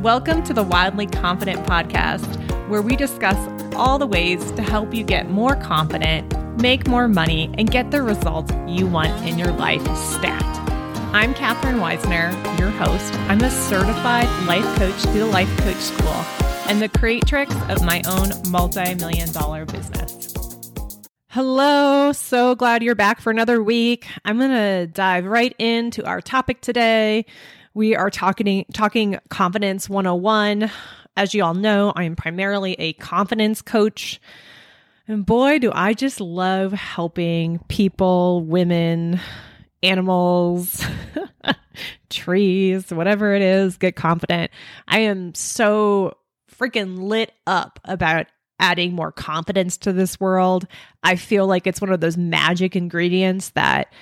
Welcome to the Wildly Confident podcast, where we discuss all the ways to help you get more confident, make more money, and get the results you want in your life stat. I'm Katherine Weissner, your host. I'm a certified life coach through the Life Coach School and the creatrix of my own multi million dollar business. Hello, so glad you're back for another week. I'm going to dive right into our topic today. We are talking talking confidence 101. As you all know, I am primarily a confidence coach. And boy, do I just love helping people, women, animals, trees, whatever it is, get confident. I am so freaking lit up about adding more confidence to this world. I feel like it's one of those magic ingredients that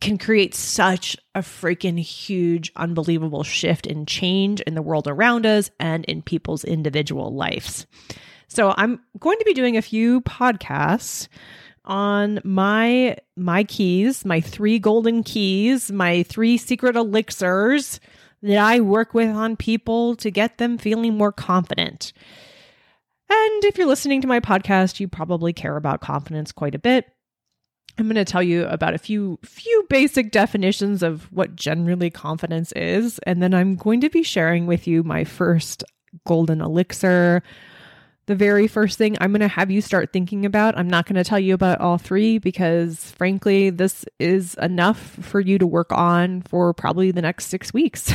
can create such a freaking huge, unbelievable shift and change in the world around us and in people's individual lives. So I'm going to be doing a few podcasts on my my keys, my three golden keys, my three secret elixirs that I work with on people to get them feeling more confident. And if you're listening to my podcast, you probably care about confidence quite a bit. I'm going to tell you about a few few basic definitions of what generally confidence is, and then I'm going to be sharing with you my first golden elixir. The very first thing I'm going to have you start thinking about. I'm not going to tell you about all three because frankly, this is enough for you to work on for probably the next 6 weeks.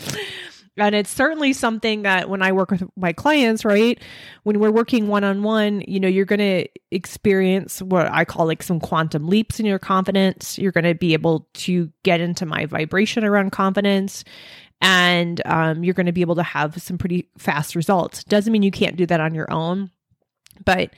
And it's certainly something that when I work with my clients, right, when we're working one on one, you know, you're going to experience what I call like some quantum leaps in your confidence. You're going to be able to get into my vibration around confidence and um, you're going to be able to have some pretty fast results. Doesn't mean you can't do that on your own, but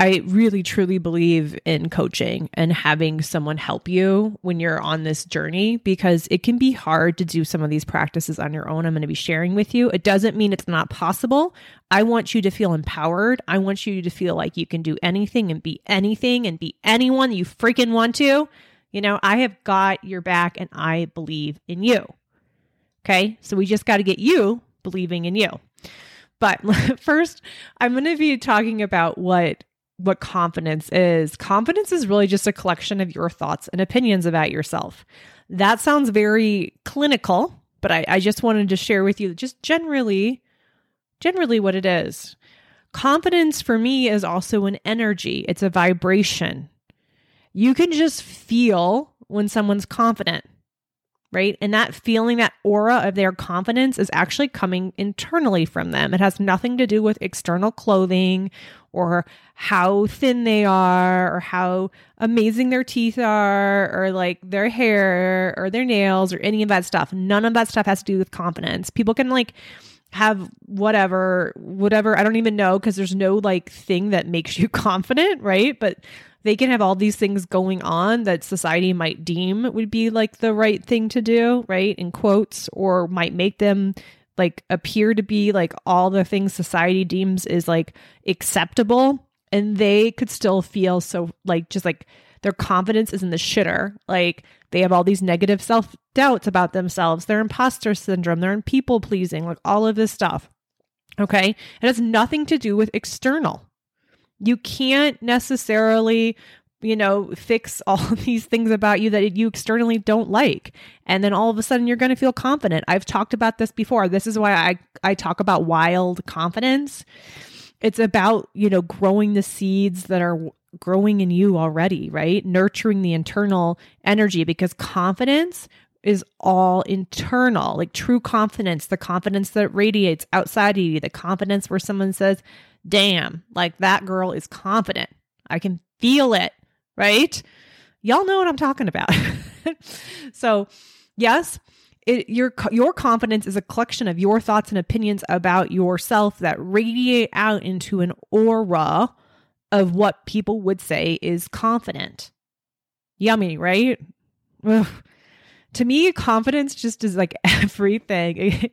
I really truly believe in coaching and having someone help you when you're on this journey because it can be hard to do some of these practices on your own. I'm going to be sharing with you. It doesn't mean it's not possible. I want you to feel empowered. I want you to feel like you can do anything and be anything and be anyone you freaking want to. You know, I have got your back and I believe in you. Okay. So we just got to get you believing in you. But first, I'm going to be talking about what what confidence is. Confidence is really just a collection of your thoughts and opinions about yourself. That sounds very clinical, but I, I just wanted to share with you just generally, generally what it is. Confidence for me is also an energy, it's a vibration. You can just feel when someone's confident right? And that feeling, that aura of their confidence is actually coming internally from them. It has nothing to do with external clothing or how thin they are or how amazing their teeth are or like their hair or their nails or any of that stuff. None of that stuff has to do with confidence. People can like have whatever whatever I don't even know because there's no like thing that makes you confident, right? But they can have all these things going on that society might deem would be like the right thing to do, right? In quotes, or might make them like appear to be like all the things society deems is like acceptable. And they could still feel so like just like their confidence is in the shitter. Like they have all these negative self doubts about themselves, their imposter syndrome, they're in people pleasing, like all of this stuff. Okay. It has nothing to do with external. You can't necessarily you know, fix all these things about you that you externally don't like. And then all of a sudden you're going to feel confident. I've talked about this before. This is why I I talk about wild confidence. It's about, you know, growing the seeds that are growing in you already, right? Nurturing the internal energy because confidence is all internal, like true confidence, the confidence that radiates outside of you, the confidence where someone says, damn, like that girl is confident. I can feel it, right? Y'all know what I'm talking about. so, yes, it, your your confidence is a collection of your thoughts and opinions about yourself that radiate out into an aura of what people would say is confident. Yummy, right? Ugh. To me, confidence just is like everything.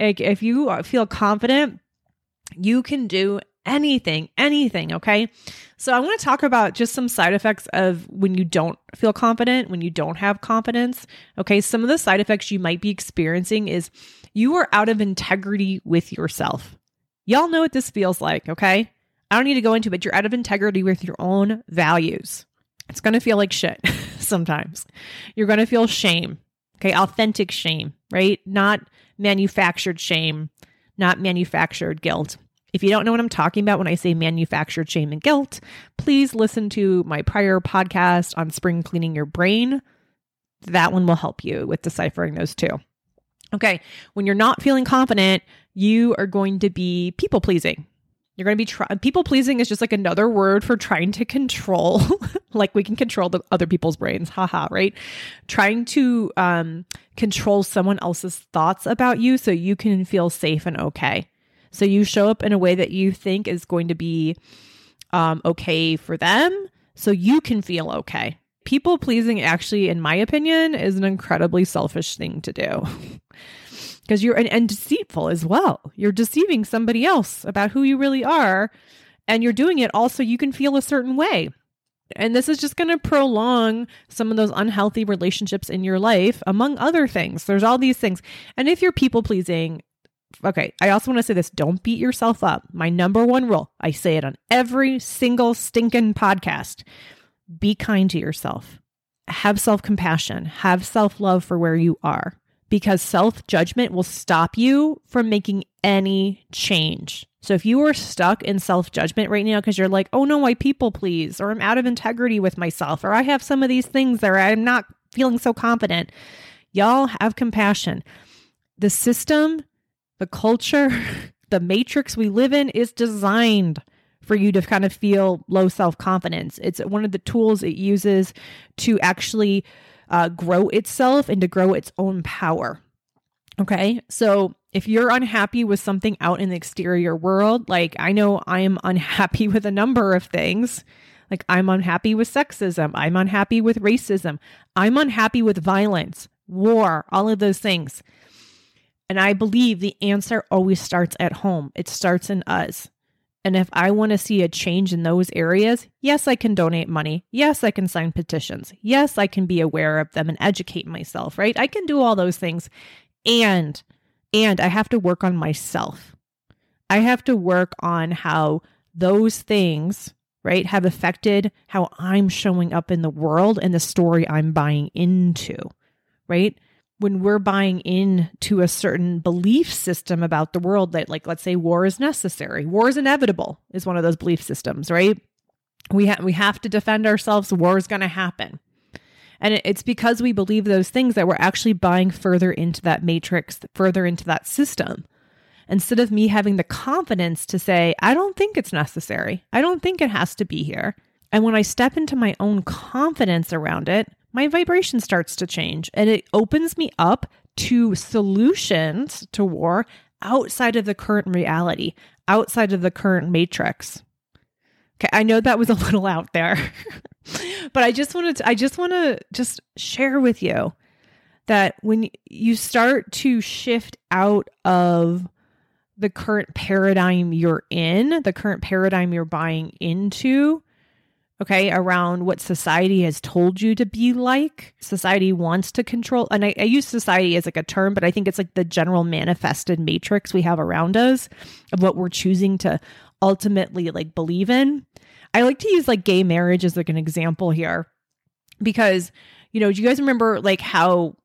like if you feel confident, you can do anything, anything. Okay. So I want to talk about just some side effects of when you don't feel confident, when you don't have confidence. Okay. Some of the side effects you might be experiencing is You are out of integrity with yourself. Y'all know what this feels like, okay? I don't need to go into it, but you're out of integrity with your own values. It's going to feel like shit sometimes. You're going to feel shame, okay? Authentic shame, right? Not manufactured shame, not manufactured guilt. If you don't know what I'm talking about when I say manufactured shame and guilt, please listen to my prior podcast on spring cleaning your brain. That one will help you with deciphering those two. Okay, when you're not feeling confident, you are going to be people pleasing. You're going to be try- people pleasing is just like another word for trying to control, like we can control the other people's brains, haha, right? Trying to um, control someone else's thoughts about you so you can feel safe and okay. So you show up in a way that you think is going to be um, okay for them so you can feel okay. People pleasing, actually, in my opinion, is an incredibly selfish thing to do. Because you're and, and deceitful as well. You're deceiving somebody else about who you really are. And you're doing it also you can feel a certain way. And this is just going to prolong some of those unhealthy relationships in your life, among other things. There's all these things. And if you're people pleasing, okay, I also want to say this don't beat yourself up. My number one rule, I say it on every single stinking podcast be kind to yourself, have self compassion, have self love for where you are, because self judgment will stop you from making any change. So if you are stuck in self judgment right now because you're like, oh no, I people please, or I'm out of integrity with myself, or I have some of these things that I'm not feeling so confident, y'all have compassion. The system the culture, the matrix we live in is designed for you to kind of feel low self confidence. It's one of the tools it uses to actually uh, grow itself and to grow its own power. Okay. So if you're unhappy with something out in the exterior world, like I know I am unhappy with a number of things. Like I'm unhappy with sexism. I'm unhappy with racism. I'm unhappy with violence, war, all of those things. And I believe the answer always starts at home, it starts in us. And if I want to see a change in those areas, yes, I can donate money. Yes, I can sign petitions. Yes, I can be aware of them and educate myself, right? I can do all those things. And and I have to work on myself. I have to work on how those things, right, have affected how I'm showing up in the world and the story I'm buying into, right? When we're buying into a certain belief system about the world that like let's say war is necessary. War is inevitable is one of those belief systems right? We we have to defend ourselves. War is going to happen. And it's because we believe those things that we're actually buying further into that matrix further into that system instead of me having the confidence to say i don't think it's necessary. I don't think it has to be here. And when i step into my own confidence around it my vibration starts to change and it opens me up to solutions to war outside of the current reality, outside of the current matrix. Okay, I know that was a little out there. but I just wanted to I just want to just share with you that when you start to shift out of the current paradigm you're in, the current paradigm you're buying into, okay, around what society has told you to be like. Society wants to control, and I, I, use society as like a term, but I think it's like the general manifested matrix we have around us of what we're choosing to ultimately like believe in. I like to use like gay marriage as like an example here because, you know, do you guys remember like how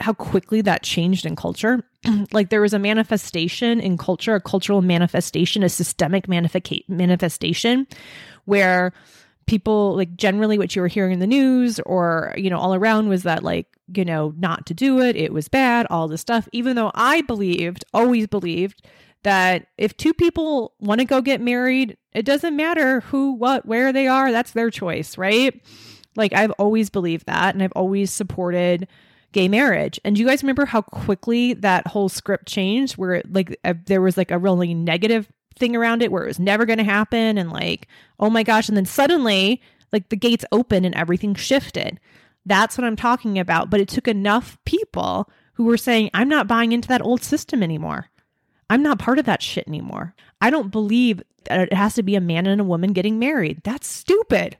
how quickly that changed in culture? like there was a manifestation in culture, a cultural manifestation, a systemic manifesta- manifestation where people like generally what you were hearing in the news or you know all around was that like you know not to do it it was bad all this stuff even though i believed always believed that if two people want to go get married it doesn't matter who what where they are that's their choice right? Like i've always believed that and i've always supported gay marriage. And do you guys remember how quickly that whole script changed where like uh, there was like a really negative thing around it where it was never going to happen and like oh my gosh and then suddenly like the gates open and everything shifted. That's what i'm talking about but it took enough people who were saying i'm not buying into that old system anymore. I'm not part of that shit anymore. I don't believe that it has to be a man and a woman getting married. That's stupid.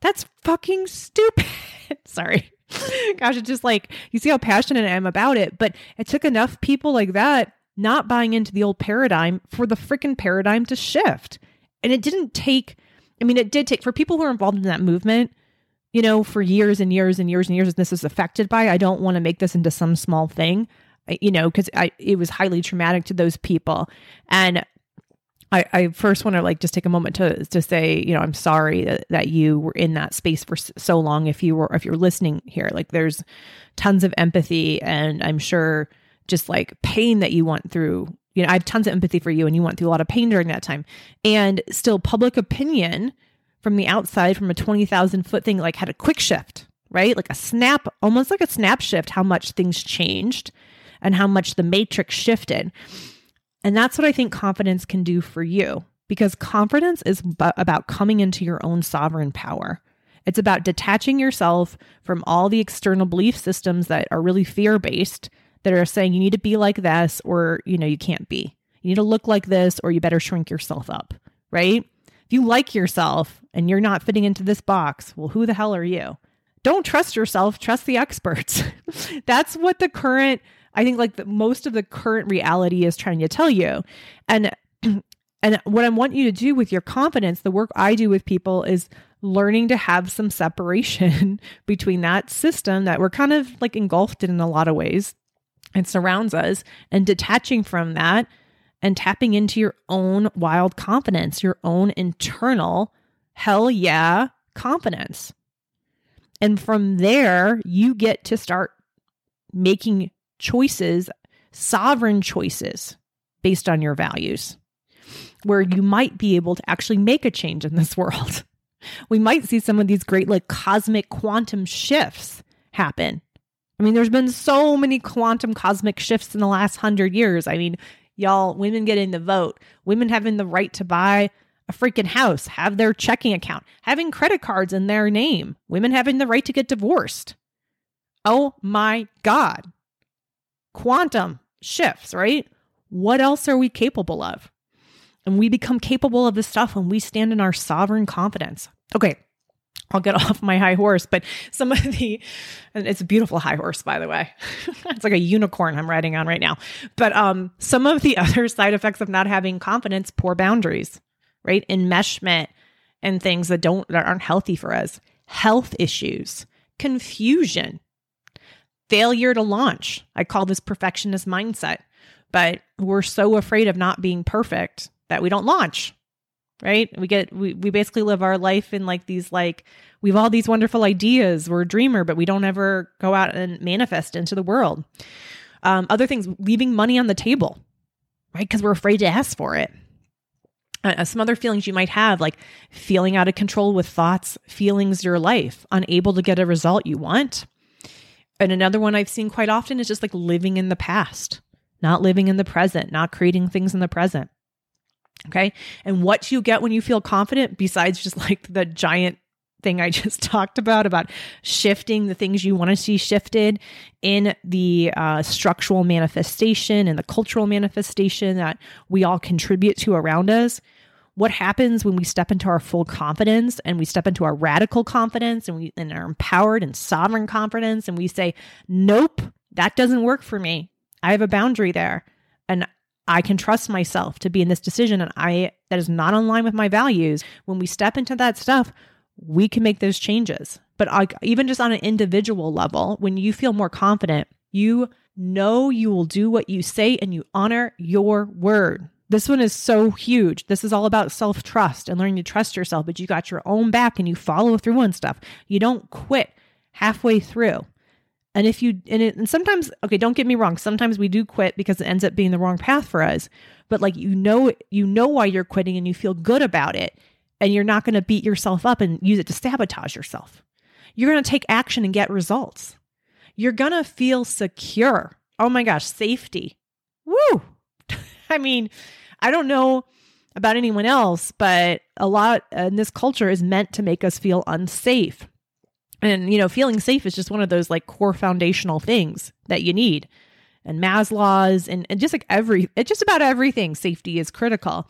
That's fucking stupid. Sorry. Gosh, it's just like you see how passionate I am about it. But it took enough people like that not buying into the old paradigm for the freaking paradigm to shift. And it didn't take, I mean, it did take for people who are involved in that movement, you know, for years and years and years and years, and this is affected by. I don't want to make this into some small thing, you know, because I it was highly traumatic to those people. And I, I first want to like just take a moment to to say, you know, I'm sorry that, that you were in that space for so long. If you were, if you're listening here, like there's tons of empathy, and I'm sure just like pain that you went through. You know, I have tons of empathy for you, and you went through a lot of pain during that time. And still, public opinion from the outside, from a twenty thousand foot thing, like had a quick shift, right? Like a snap, almost like a snap shift. How much things changed, and how much the matrix shifted and that's what I think confidence can do for you because confidence is about coming into your own sovereign power. It's about detaching yourself from all the external belief systems that are really fear based that are saying you need to be like this or you know you can't be. You need to look like this or you better shrink yourself up, right? If you like yourself and you're not fitting into this box, well who the hell are you? Don't trust yourself, trust the experts. That's what the current I think like the, most of the current reality is trying to tell you. And and what I want you to do with your confidence, the work I do with people is learning to have some separation between that system that we're kind of like engulfed in in a lot of ways and surrounds us and detaching from that and tapping into your own wild confidence, your own internal hell yeah confidence. And from there, you get to start making choices, sovereign choices based on your values, where you might be able to actually make a change in this world. We might see some of these great, like cosmic quantum shifts happen. I mean, there's been so many quantum cosmic shifts in the last hundred years. I mean, y'all, women getting the vote, women having the right to buy a freaking house, have their checking account, having credit cards in their name, women having the right to get divorced. Oh my God quantum shifts, right? What else are we capable of? And we become capable of this stuff when we stand in our sovereign confidence. Okay, I'll get off my high horse, but some of the, and it's a beautiful high horse, by the way. it's like a unicorn I'm riding on right now. But um, some of the other side effects of not having confidence, poor boundaries, right? Enmeshment and things that don't, that aren't healthy for us, health issues, confusion, failure to launch. I call this perfectionist mindset. But we're so afraid of not being perfect that we don't launch. Right? We get we we basically live our life in like these like we have all these wonderful ideas. We're a dreamer, but we don't ever go out and manifest into the world. Um, other things, leaving money on the table, right? Because we're afraid to ask for it. Uh, some other feelings you might have, like feeling out of control with thoughts, feelings, your life, unable to get a result you want, and another one I've seen quite often is just like living in the past, not living in the present, not creating things in the present. Okay. And what you get when you feel confident, besides just like the giant thing I just talked about, about shifting the things you want to see shifted in the uh, structural manifestation and the cultural manifestation that we all contribute to around us, what happens when we step into our full confidence and we step into our radical confidence and we and our empowered and sovereign confidence and we say nope that doesn't work for me i have a boundary there i can trust myself to be in this decision and i that is not in line with my values when we step into that stuff we can make those changes but I, even just on an individual level when you feel more confident you know you will do what you say and you honor your word this one is so huge. This is all about self trust and learning to trust yourself, but you got your own back and you follow through on stuff. You don't quit halfway through. And if you, and, it, and sometimes, okay, don't get me wrong, sometimes we do quit because it ends up being the wrong path for us. But like, you know, you know why you're quitting and you feel good about it. And you're not going to beat yourself up and use it to sabotage yourself. You're going to take action and get results. You're going to feel secure. Oh my gosh, safety. Woo. I mean, I don't know about anyone else, but a lot uh, in this culture is meant to make us feel unsafe. And, you know, feeling safe is just one of those like core foundational things that you need. And Maslow's and, and just like every, just about everything, safety is critical.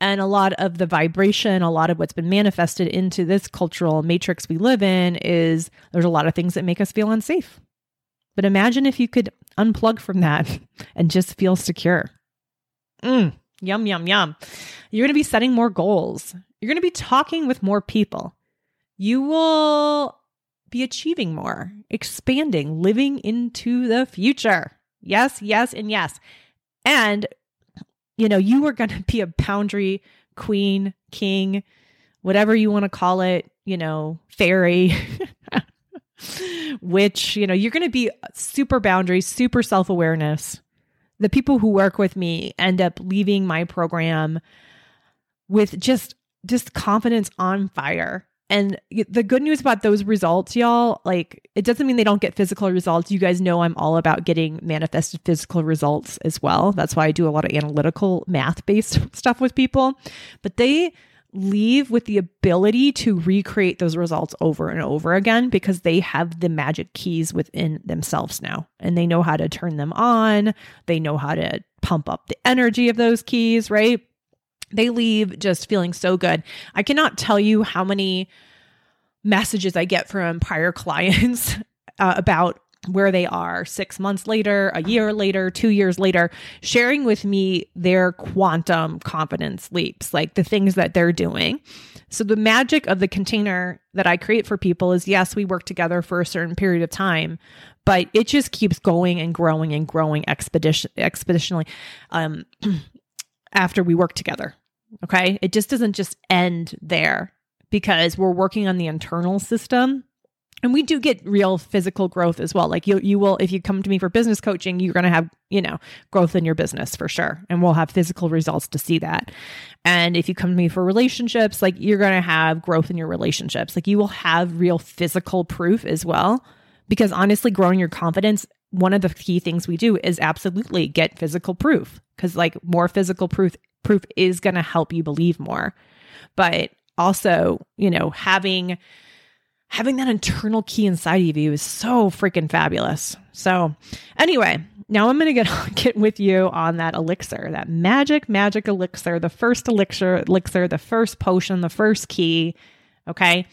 And a lot of the vibration, a lot of what's been manifested into this cultural matrix we live in is there's a lot of things that make us feel unsafe. But imagine if you could unplug from that and just feel secure. Mm, yum, yum, yum. You're going to be setting more goals. You're going to be talking with more people. You will be achieving more, expanding, living into the future. Yes, yes, and yes. And, you know, you are going to be a boundary queen, king, whatever you want to call it, you know, fairy, witch, you know, you're going to be super boundary, super self awareness. The people who work with me end up leaving my program with just just confidence on fire and the good news about those results, y'all, like it doesn't mean they don't get physical results. You guys know I'm all about getting manifested physical results as well. That's why I do a lot of analytical math based stuff with people. But they leave with the ability to recreate those results over and over again because they have the magic keys within themselves now and they know how to turn them on. They know how to pump up the energy of those keys, right? They leave just feeling so good. I cannot tell you how many messages I get from prior clients uh, about where they are six months later, a year later, two years later, sharing with me their quantum confidence leaps, like the things that they're doing. So, the magic of the container that I create for people is yes, we work together for a certain period of time, but it just keeps going and growing and growing expedition expeditionally. Um, after we work together. Okay. It just doesn't just end there because we're working on the internal system. And we do get real physical growth as well. Like you you will if you come to me for business coaching, you're going to have, you know, growth in your business for sure. And we'll have physical results to see that. And if you come to me for relationships, like you're going to have growth in your relationships. Like you will have real physical proof as well because honestly growing your confidence one of the key things we do is absolutely get physical proof because like more physical proof proof is going to help you believe more. But also you know having having that internal key inside of you is so freaking fabulous. So anyway now i'm going to get get with you on that elixir that magic magic elixir the first elixir elixir the first potion the first key okay?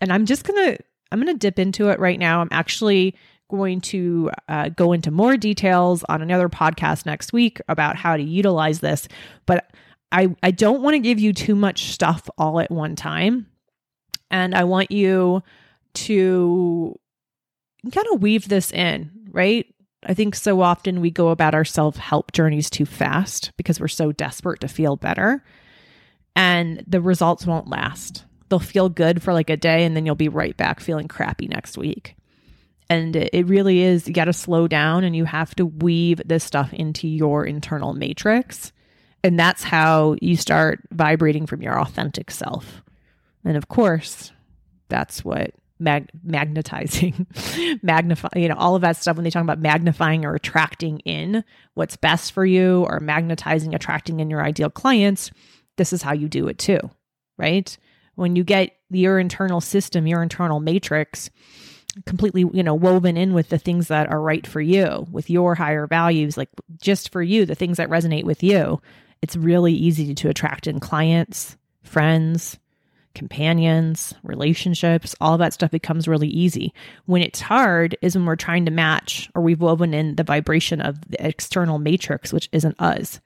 And i'm just going to i'm going to dip into it right now. I'm actually going to uh, go into more details on another podcast next week about how to utilize this. But I, I don't want to give you too much stuff all at one time. And I want you to kind of weave this in, right? I think so often we go about our self help journeys too fast because we're so desperate to feel better. And the results won't last. They'll feel good for like a day and then you'll be right back feeling crappy next week. And it really is, you got to slow down and you have to weave this stuff into your internal matrix. And that's how you start vibrating from your authentic self. And of course, that's what mag- magnetizing, magnify, you know, all of that stuff when they talk about magnifying or attracting in what's best for you or magnetizing, attracting in your ideal clients, this is how you do it too, right? When you get your internal system, your internal matrix, completely you know woven in with the things that are right for you with your higher values like just for you the things that resonate with you it's really easy to attract in clients friends companions relationships all that stuff becomes really easy. When it's hard is when we're trying to match or we've woven in the vibration of the external matrix which isn't us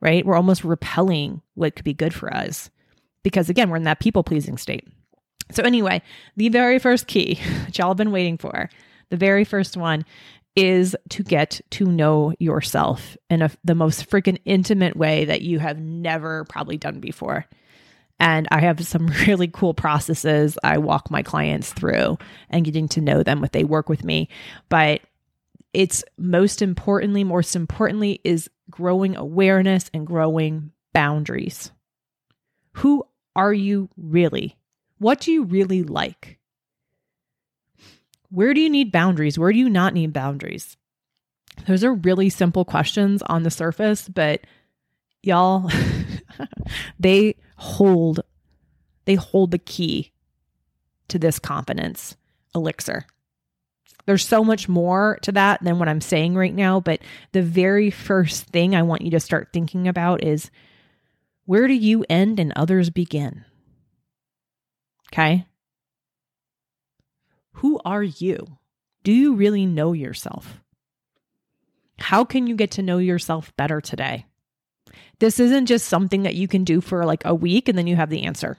right? We're almost repelling what could be good for us because again we're in that people pleasing state so, anyway, the very first key, which y'all have been waiting for, the very first one is to get to know yourself in a, the most freaking intimate way that you have never probably done before. And I have some really cool processes I walk my clients through and getting to know them, what they work with me. But it's most importantly, most importantly, is growing awareness and growing boundaries. Who are you really? What do you really like? Where do you need boundaries? Where do you not need boundaries? Those are really simple questions on the surface, but y'all, they hold they hold the key to this confidence elixir. There's so much more to that than what I'm saying right now, but the very first thing I want you to start thinking about is Where do you end and others begin? Okay. Who are you? Do you really know yourself? How can you get to know yourself better today? This isn't just something that you can do for like a week and then you have the answer.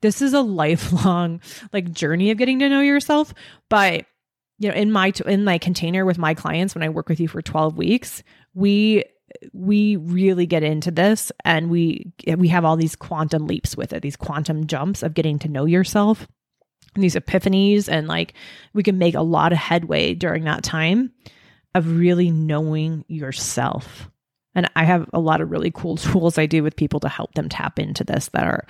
This is a lifelong like journey of getting to know yourself, but you know, in my in my container with my clients when I work with you for 12 weeks, we we really get into this and we we have all these quantum leaps with it, these quantum jumps of getting to know yourself and these epiphanies and like we can make a lot of headway during that time of really knowing yourself. And I have a lot of really cool tools I do with people to help them tap into this that are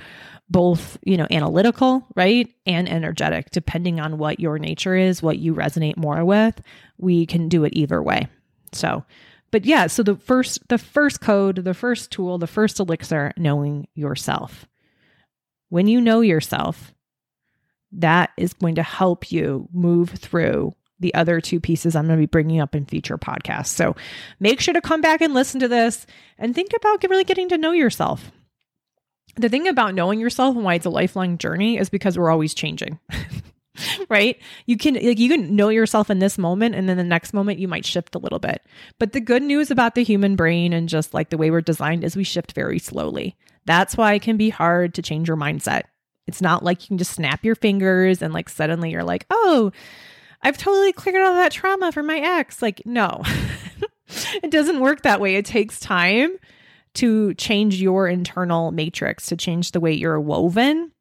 both, you know, analytical, right? And energetic, depending on what your nature is, what you resonate more with. We can do it either way. So, but yeah, so the first the first code, the first tool, the first elixir, knowing yourself. When you know yourself, that is going to help you move through the other two pieces I'm going to be bringing up in future podcasts. So make sure to come back and listen to this and think about really getting to know yourself. The thing about knowing yourself and why it's a lifelong journey is because we're always changing. right? You can like you can know yourself in this moment and then the next moment you might shift a little bit. But the good news about the human brain and just like the way we're designed is we shift very slowly. That's why it can be hard to change your mindset. It's not like you can just snap your fingers and like suddenly you're like, "Oh, I've totally cleared all that trauma from my ex. Like, no, it doesn't work that way. It takes time to change your internal matrix, to change the way you're woven.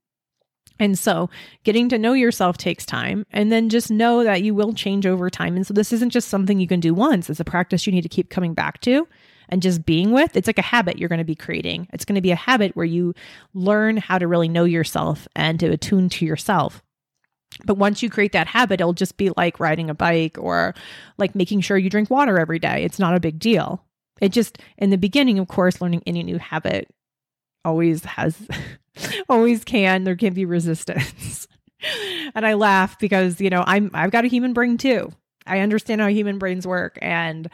And so getting to know yourself takes time. And then just know that you will change over time. And so this isn't just something you can do once, it's a practice you need to keep coming back to and just being with. It's like a habit you're going to be creating. It's going to be a habit where you learn how to really know yourself and to attune to yourself. But once you create that habit, it'll just be like riding a bike or like making sure you drink water every day. It's not a big deal. It just, in the beginning, of course, learning any new habit always has, always can, there can be resistance. and I laugh because, you know, I'm, I've got a human brain too. I understand how human brains work. And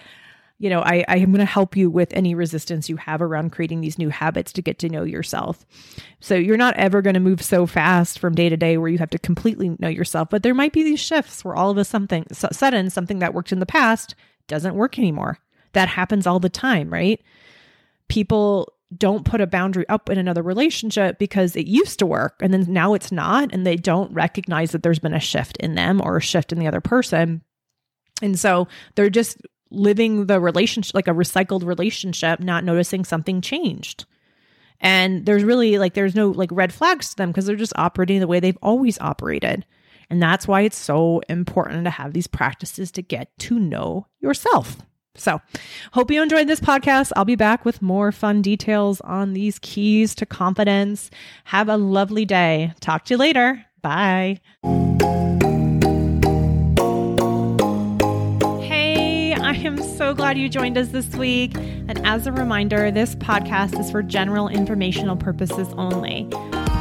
you know, I, I am going to help you with any resistance you have around creating these new habits to get to know yourself. So you're not ever going to move so fast from day to day where you have to completely know yourself, but there might be these shifts where all of a something sudden something that worked in the past doesn't work anymore. That happens all the time, right? People don't put a boundary up in another relationship because it used to work and then now it's not and they don't recognize that there's been a shift in them or a shift in the other person. And so they're just living the relationship like a recycled relationship, not noticing something changed. And there's really like there's no like red flags to them because they're just operating the way they've always operated. And that's why it's so important to have these practices to get to know yourself. So, hope you enjoyed this podcast. I'll be back with more fun details on these keys to confidence. Have a lovely day. Talk to you later. Bye. Hey, I am so glad you joined us this week. And as a reminder, this podcast is for general informational purposes only.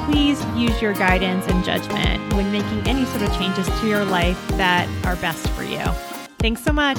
Please use your guidance and judgment when making any sort of changes to your life that are best for you. Thanks so much.